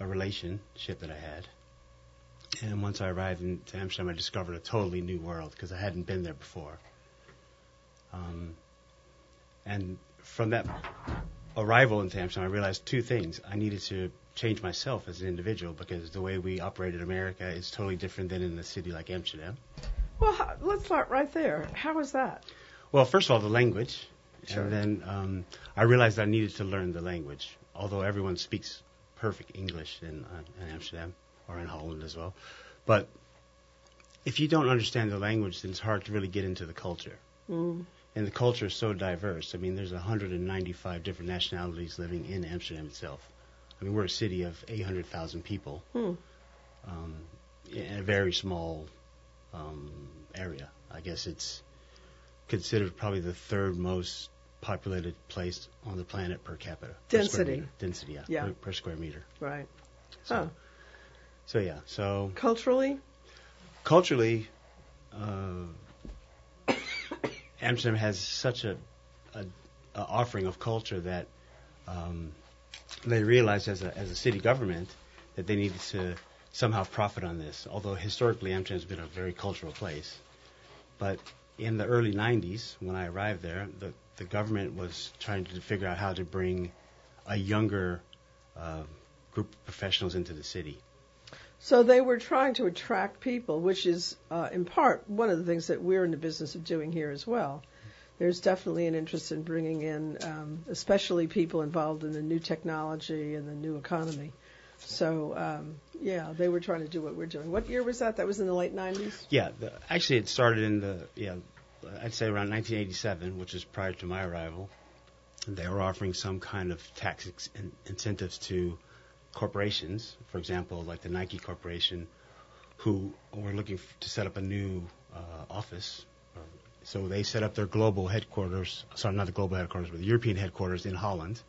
a relationship that I had. And once I arrived in Amsterdam, I discovered a totally new world because I hadn't been there before. Um, and from that arrival in Amsterdam, I realized two things. I needed to change myself as an individual because the way we operate in America is totally different than in a city like Amsterdam. Well, let's start right there. How is that? Well, first of all, the language. Sure. And then um, I realized I needed to learn the language, although everyone speaks perfect English in, uh, in Amsterdam or in Holland as well. But if you don't understand the language, then it's hard to really get into the culture. Mm. And the culture is so diverse. I mean, there's 195 different nationalities living in Amsterdam itself. I mean, we're a city of 800,000 people Hmm. um, in a very small um, area. I guess it's considered probably the third most populated place on the planet per capita. per Density. meter. Density, yeah. Yeah. Per, per square meter. Right. So, Huh. so yeah. So Culturally? culturally, uh, Amsterdam has such a, a, a offering of culture that um, they realized as a as a city government that they needed to somehow profit on this. Although historically Amsterdam has been a very cultural place, but in the early 90s when I arrived there, the the government was trying to figure out how to bring a younger uh, group of professionals into the city. So they were trying to attract people, which is uh, in part one of the things that we're in the business of doing here as well. There's definitely an interest in bringing in, um, especially people involved in the new technology and the new economy. So um, yeah, they were trying to do what we're doing. What year was that? That was in the late 90s. Yeah, the, actually, it started in the yeah, I'd say around 1987, which is prior to my arrival. They were offering some kind of tax ex- in- incentives to corporations, for example, like the Nike Corporation, who were looking f- to set up a new uh, office. So they set up their global headquarters, sorry, not the global headquarters, but the European headquarters in Holland.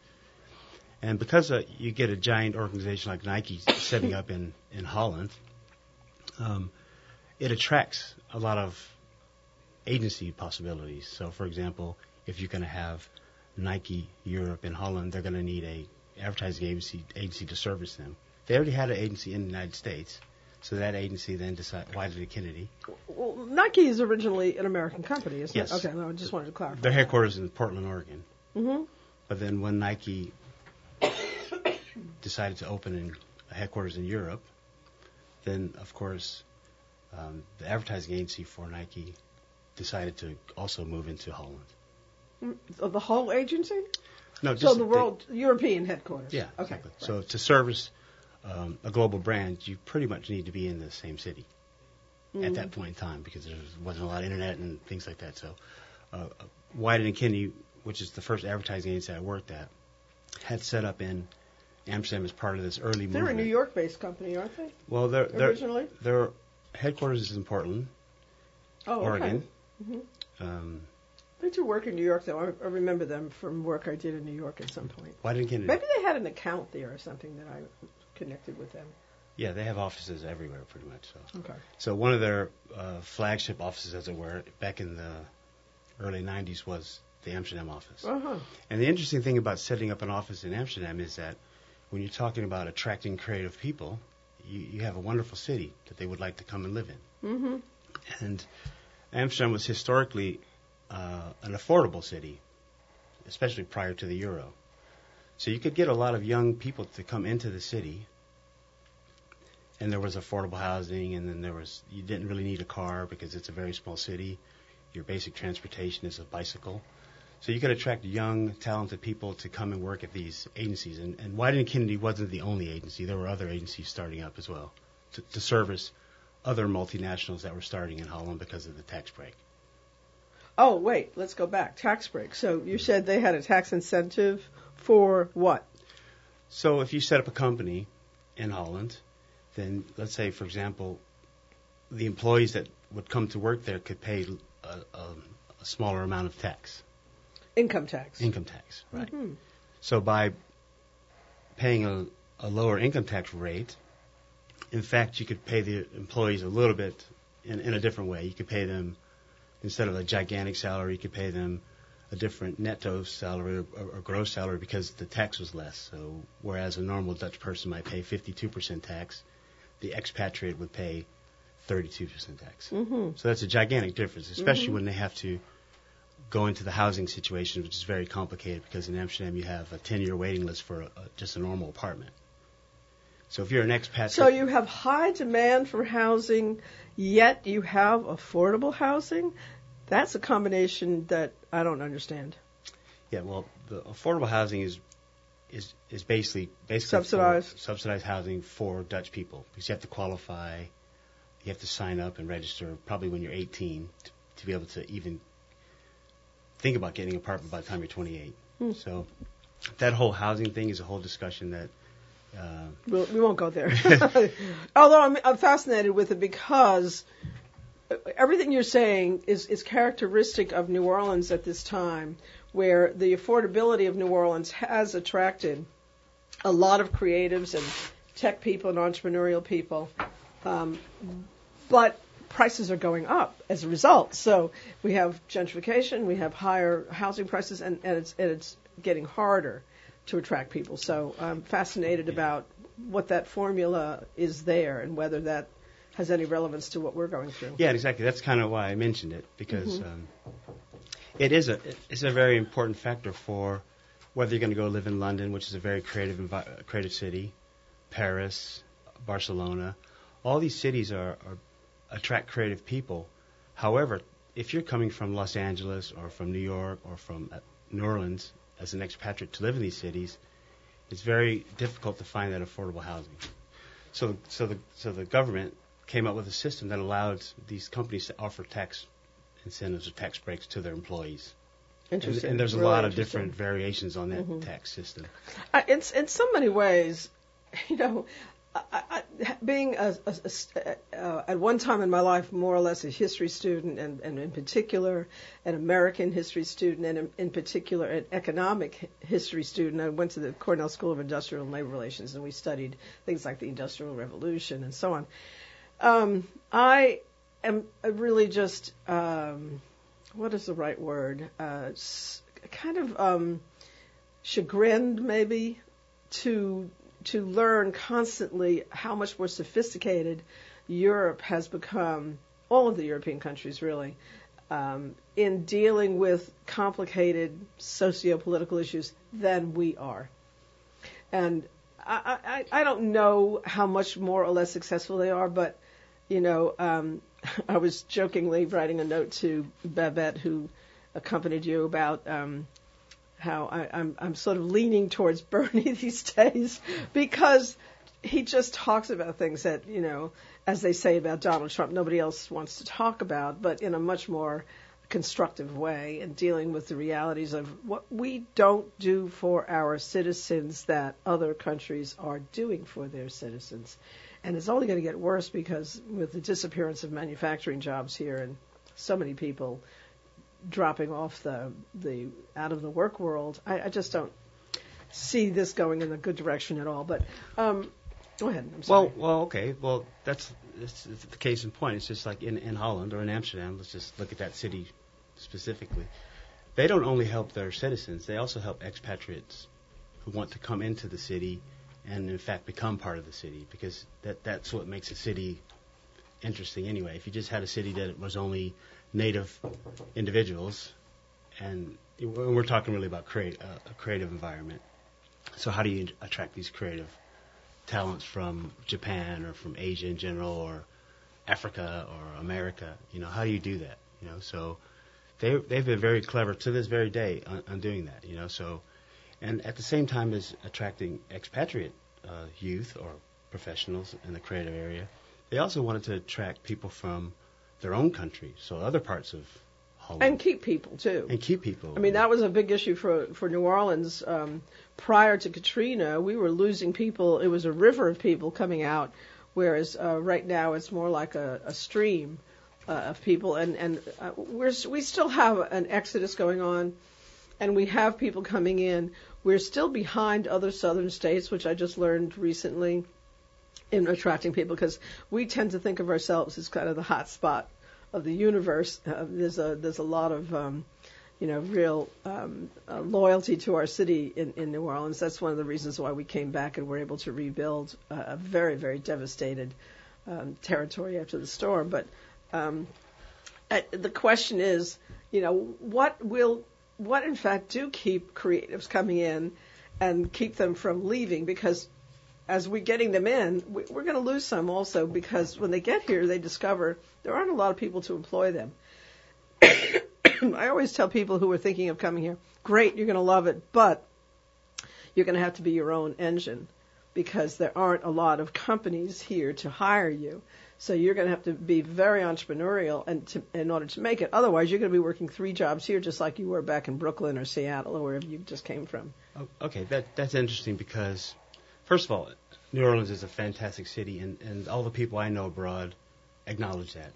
And because uh, you get a giant organization like Nike setting up in, in Holland, um, it attracts a lot of agency possibilities. So, for example, if you're going to have Nike Europe in Holland, they're going to need a advertising agency agency to service them. They already had an agency in the United States, so that agency then decided Wieden and Kennedy. Well, Nike is originally an American company, isn't Yes. it? Okay, no, I just wanted to clarify. Their headquarters in Portland, Oregon. Mm-hmm. But then when Nike decided to open in a headquarters in Europe, then of course um, the advertising agency for Nike decided to also move into Holland. The whole agency? No, just So the world European headquarters. Yeah, Okay. exactly. right. So to service um, a global brand, you pretty much need to be in the same city at Mm-hmm. that point in time because there wasn't a lot of internet and things like that. So uh, Wieden and Kennedy, which is the first advertising agency I worked at, had set up in Amsterdam as part of this early They're a. New York-based company, aren't they? Well, they're, they're, Originally. their headquarters is in Portland, Oh, okay. Mhm. Um, They do work in New York, though. I, I remember them from work I did in New York at some point. Wieden Kennedy? Maybe they had an account there or something that I connected with them. Yeah, they have offices everywhere, pretty much. So, Okay. so one of their uh, flagship offices, as it were, back in the early '90s, was the Amsterdam office. Uh huh. And the interesting thing about setting up an office in Amsterdam is that when you're talking about attracting creative people, you, you have a wonderful city that they would like to come and live in. Mm-hmm. And Amsterdam was historically uh, an affordable city, especially prior to the euro. So you could get a lot of young people to come into the city, and there was affordable housing, and then there was you didn't really need a car because it's a very small city. Your basic transportation is a bicycle. So you could attract young, talented people to come and work at these agencies. And, and and Kennedy wasn't the only agency. There were other agencies starting up as well to, to service other multinationals that were starting in Holland because of the tax break. Oh, wait. Let's go back. Tax break. So you said they had a tax incentive for what? So if you set up a company in Holland, then let's say, for example, the employees that would come to work there could pay a, a, a smaller amount of tax, Income tax. income tax, right? Mhm. So by paying a, a lower income tax rate, in fact, you could pay the employees a little bit in, in a different way. You could pay them instead of a gigantic salary, you could pay them a different netto salary or, or, gross salary because the tax was less. So whereas a normal Dutch person might pay 52% tax, the expatriate would pay 32% tax. Mm-hmm. So that's a gigantic difference, especially when they have to go into the housing situation, which is very complicated because in Amsterdam you have a 10-year waiting list for a, a, just a normal apartment. So if you're an expat, So you have high demand for housing, yet you have affordable housing. That's a combination that I don't understand. yeah, well, the affordable housing is is is basically basically Subsidized. subsidized housing for Dutch people because you have to qualify, you have to sign up and register probably when you're 18 to, to be able to even think about getting an apartment by the time you're 28. Hmm. So that whole housing thing is a whole discussion that. Uh, We'll, we won't go there. Although I'm, I'm fascinated with it because everything you're saying is, is characteristic of New Orleans at this time, where the affordability of New Orleans has attracted a lot of creatives and tech people and entrepreneurial people. Um, but prices are going up as a result. So we have gentrification, we have higher housing prices, and, and, it's, and it's getting harder to attract people. So I'm fascinated about what that formula is there and whether that has any relevance to what we're going through. Yeah, exactly. That's kind of why I mentioned it because um, it is a it's a very important factor for whether you're going to go live in London, which is a very creative envi- creative city, Paris, Barcelona. All these cities are, are attract creative people. However, if you're coming from Los Angeles or from New York or from uh, New Orleans as an expatriate to live in these cities, it's very difficult to find that affordable housing. So, so the so the government came up with a system that allowed these companies to offer tax incentives or tax breaks to their employees. And, Interesting. and there's a Really lot of different variations on that Mhm. tax system. I, it's in so many ways, you know, being a, a- a at one time in my life more or less a history student, and, and in particular an American history student, and in, in particular an economic history student. I went to the Cornell School of Industrial and Labor Relations, and we studied things like the Industrial Revolution and so on. Um, I am really just um, what is the right word? Uh, kind of um, chagrined, maybe, to to learn constantly how much more sophisticated Europe has become. All of the European countries, really, um, in dealing with complicated socio-political issues than we are. And I, I, I don't know how much more or less successful they are, but you know, um, I was jokingly writing a note to Babette, who accompanied you, about um, how I, I'm I'm sort of leaning towards Bernie these days because he just talks about things that you know, as they say about Donald Trump, nobody else wants to talk about, but in a much more constructive way and dealing with the realities of what we don't do for our citizens that other countries are doing for their citizens. And it's only going to get worse because with the disappearance of manufacturing jobs here and so many people dropping off the the out of the work world, I, I just don't see this going in a good direction at all. But um, go ahead. I'm sorry. Well, well, okay. Well, that's, that's the case in point. It's just like in, in Holland or in Amsterdam. Let's just look at that city specifically. They don't only help their citizens; they also help expatriates who want to come into the city and, in fact, become part of the city because that that's what makes a city interesting anyway. If you just had a city that was only native individuals, and we're talking really about create uh, a creative environment. So how do you attract these creative talents from Japan or from Asia in general or Africa or America? You know, how do you do that? You know, so they they've been very clever to this very day on, on doing that. You know, so and at the same time as attracting expatriate uh, youth or professionals in the creative area, they also wanted to attract people from their own country, so other parts of Holland. and keep people too. and keep people. I mean, that was a big issue for for New Orleans. Um, prior to Katrina, we were losing people. It was a river of people coming out, whereas uh, right now it's more like a, a stream uh, of people. And and uh, we're we still have an exodus going on, and we have people coming in. We're still behind other southern states, which I just learned recently, in attracting people because we tend to think of ourselves as kind of the hot spot of the universe. Uh, there's a there's a lot of um, you know real um, uh, loyalty to our city in, in New Orleans. That's one of the reasons why we came back and were able to rebuild uh, a very very devastated um, territory after the storm. But um, the question is, you know, what will what in fact do keep creatives coming in and keep them from leaving because as we're getting them in, we- we're going to lose some also because when they get here, they discover there aren't a lot of people to employ them. I always tell people who are thinking of coming here, great, you're going to love it, but you're going to have to be your own engine because there aren't a lot of companies here to hire you. So you're going to have to be very entrepreneurial and to, in order to make it. Otherwise, you're going to be working three jobs here just like you were back in Brooklyn or Seattle or wherever you just came from. Oh, Okay, that that's interesting because, first of all, New Orleans is a fantastic city, and and all the people I know abroad acknowledge that.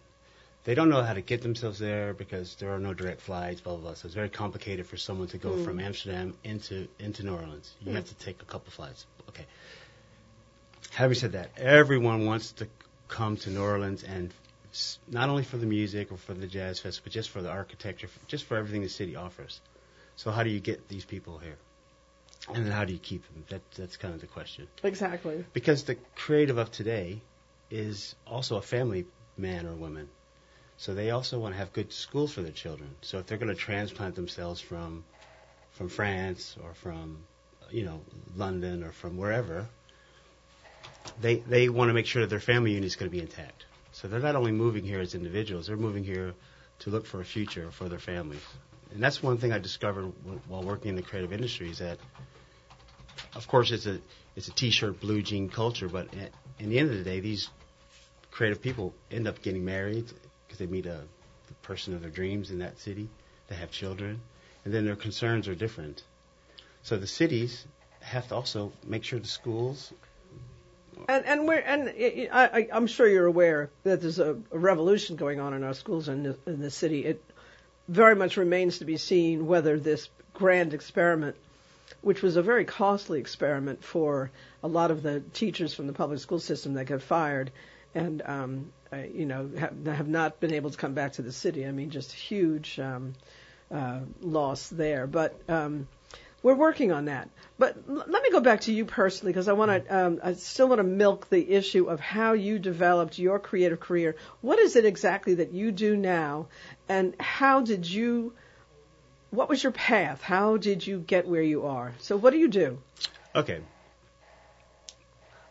They don't know how to get themselves there because there are no direct flights, blah blah blah. So it's very complicated for someone to go Mm. from Amsterdam into into New Orleans. You Mm. have to take a couple flights. Okay. Having said that, everyone wants to come to New Orleans and s- not only for the music or for the jazz fest, but just for the architecture, f- just for everything the city offers. So how do you get these people here? And then how do you keep them? That, that's kind of the question. Exactly. Because the creative of today is also a family man or woman. So they also want to have good schools for their children. So if they're going to transplant themselves from from France or from you know London or from wherever, they they want to make sure that their family unit is going to be intact. So they're not only moving here as individuals; they're moving here to look for a future for their families. And that's one thing I discovered wh- while working in the creative industry is that, of course, it's a it's a t-shirt blue jean culture, but at, in the end of the day, these creative people end up getting married because they meet a the person of their dreams in that city. They have children, and then their concerns are different. So the cities have to also make sure the schools. And and we're and I, I, I'm sure you're aware that there's a, a revolution going on in our schools in in the city. It very much remains to be seen whether this grand experiment, which was a very costly experiment for a lot of the teachers from the public school system that got fired, and um, uh, you know have, have not been able to come back to the city. I mean, just huge um, uh, loss there. But um, we're working on that. But l- let me go back to you personally because I want to. Um, I still want to milk the issue of how you developed your creative career. What is it exactly that you do now, and how did you? What was your path? How did you get where you are? So what do you do? Okay.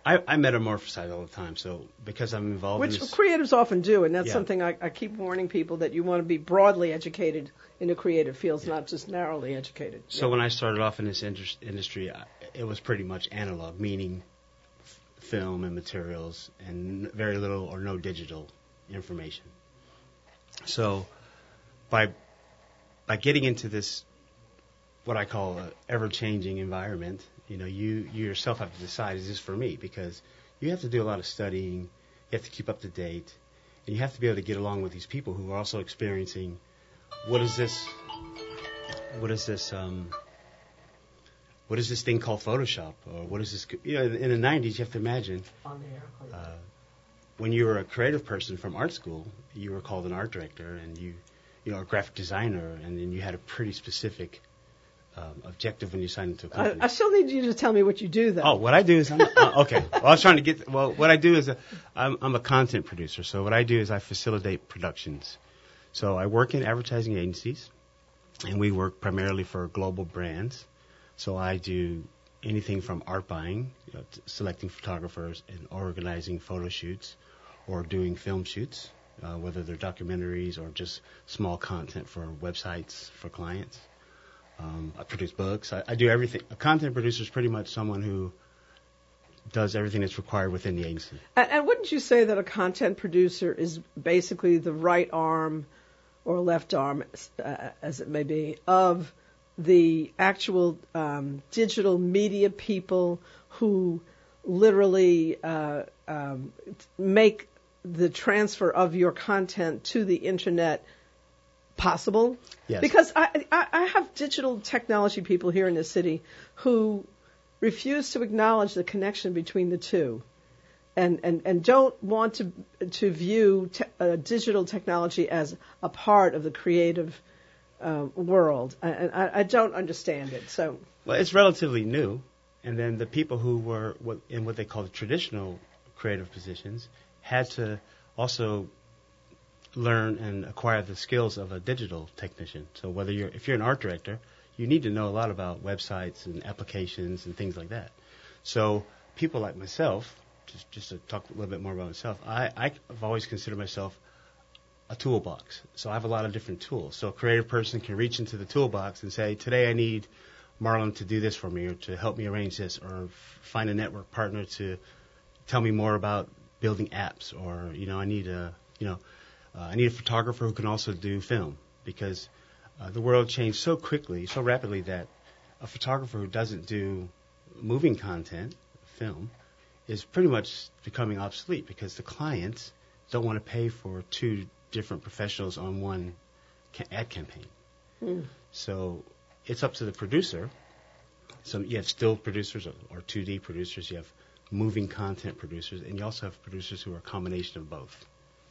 I, I metamorphosize all the time, so because I'm involved Which in this, creatives often do, and that's Yeah. something I, I keep warning people that you want to be broadly educated in the creative fields, not just narrowly educated. So when I started off in this indus- industry, I- it was pretty much analog, meaning f- film and materials, and very little or no digital information. So by by getting into this, what I call an ever-changing environment, you know, you, you yourself have to decide, is this for me? Because you have to do a lot of studying, you have to keep up to date, and you have to be able to get along with these people who are also experiencing what is this, what is this, um, what is this thing called Photoshop, or what is this? You know, in the '90s, you have to imagine. Uh, when you were a creative person from art school, you were called an art director, and you, you know, a graphic designer, and then you had a pretty specific um, objective when you signed into a company. I, I still need you to tell me what you do, though. Oh, what I do is I'm uh, okay. Well, I was trying to get. Well, what I do is a, I'm, I'm a content producer. So what I do is I facilitate productions. So I work in advertising agencies, and we work primarily for global brands. So I do anything from art buying, you know, selecting photographers and organizing photo shoots, or doing film shoots, uh, whether they're documentaries or just small content for websites for clients. Um, I produce books. I, I do everything. A content producer is pretty much someone who does everything that's required within the agency. And, and wouldn't you say that a content producer is basically the right arm or left arm, uh, as it may be, of the actual um, digital media people who literally uh, um, make the transfer of your content to the internet possible? Yes. Because I, I, I have digital technology people here in the city who refuse to acknowledge the connection between the two. And, and, and don't want to to view te- uh, digital technology as a part of the creative uh, world, and I, I don't understand it. So Well, it's relatively new, and then the people who were in what they call the traditional creative positions had to also learn and acquire the skills of a digital technician. So whether you're if you're an art director, you need to know a lot about websites and applications and things like that. So people like myself, just just to talk a little bit more about myself, I I've always considered myself a toolbox. So I have a lot of different tools. So a creative person can reach into the toolbox and say, today I need Marlon to do this for me or to help me arrange this or find a network partner to tell me more about building apps or, you know, I need a, you know, uh, I need a photographer who can also do film because uh, the world changed so quickly, so rapidly that a photographer who doesn't do moving content, film, is pretty much becoming obsolete because the clients don't want to pay for two different professionals on one ca- ad campaign. So it's up to the producer. So you have still producers or, or 2D producers, you have moving content producers, and you also have producers who are a combination of both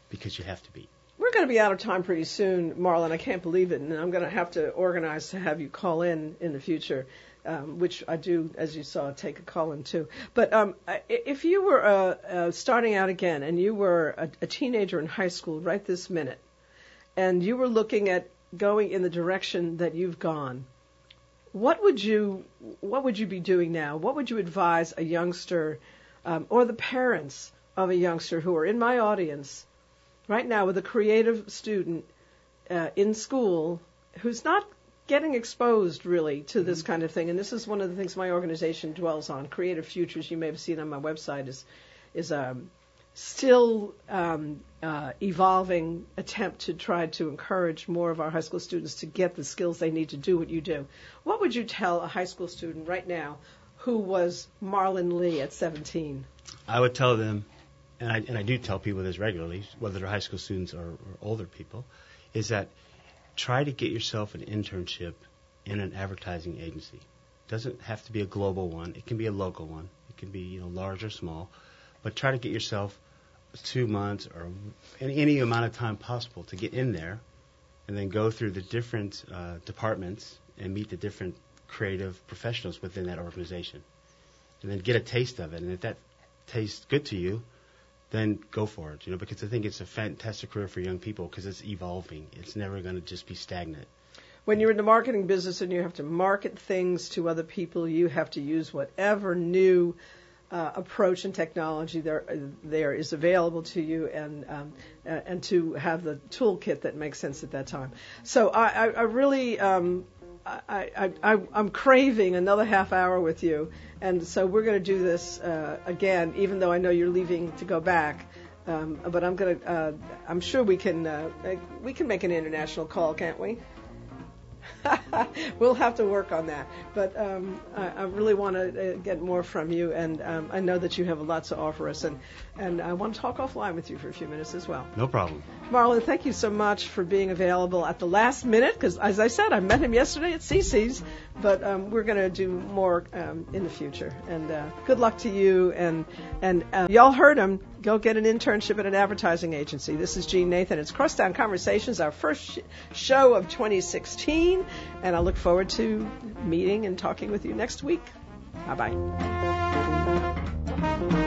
because you have to be. we're going to be out of time pretty soon, Marlon. I can't believe it, and I'm going to have to organize to have you call in in the future. Um, which I do, as you saw, take a call in too. But um, if you were uh, uh, starting out again and you were a, a teenager in high school right this minute, and you were looking at going in the direction that you've gone, what would you what would you be doing now? What would you advise a youngster um, or the parents of a youngster who are in my audience right now with a creative student uh, in school who's not getting exposed really to this kind of thing? And this is one of the things my organization dwells on. Creative Futures, you may have seen on my website, is is a still um, uh, evolving attempt to try to encourage more of our high school students to get the skills they need to do what you do. What would you tell a high school student right now who was Marlon Lee at 17? I would tell them, and I, and I do tell people this regularly, whether they're high school students or, or older people, is that try to get yourself an internship in an advertising agency. It doesn't have to be a global one. It can be a local one. It can be you know large or small, but try to get yourself two months or any, any amount of time possible to get in there, and then go through the different uh, departments and meet the different creative professionals within that organization, and then get a taste of it. And if that tastes good to you, then go for it. You know, because I think it's a fantastic career for young people because it's evolving. It's never going to just be stagnant. When you're in the marketing business and you have to market things to other people, you have to use whatever new uh, approach and technology there there is available to you, and um, uh, and to have the toolkit that makes sense at that time. So I, I, really um, I, I, I'm craving another half hour with you, and so we're going to do this uh, again, even though I know you're leaving to go back. Um, but I'm gonna. Uh, I'm sure we can. Uh, we can make an international call, can't we? we'll have to work on that. But um, I, I really want to uh, get more from you, and um, I know that you have a lot to offer us, and, and I want to talk offline with you for a few minutes as well. No problem. Marlon, thank you so much for being available at the last minute, because as I said, I met him yesterday at CC's, but um, we're going to do more um, in the future. And uh, good luck to you, and, and uh, y'all heard him. Go get an internship at an advertising agency. This is Jeanne Nathan. It's Crosstown Conversations, our first sh- show of 2016, and I look forward to meeting and talking with you next week. Bye bye.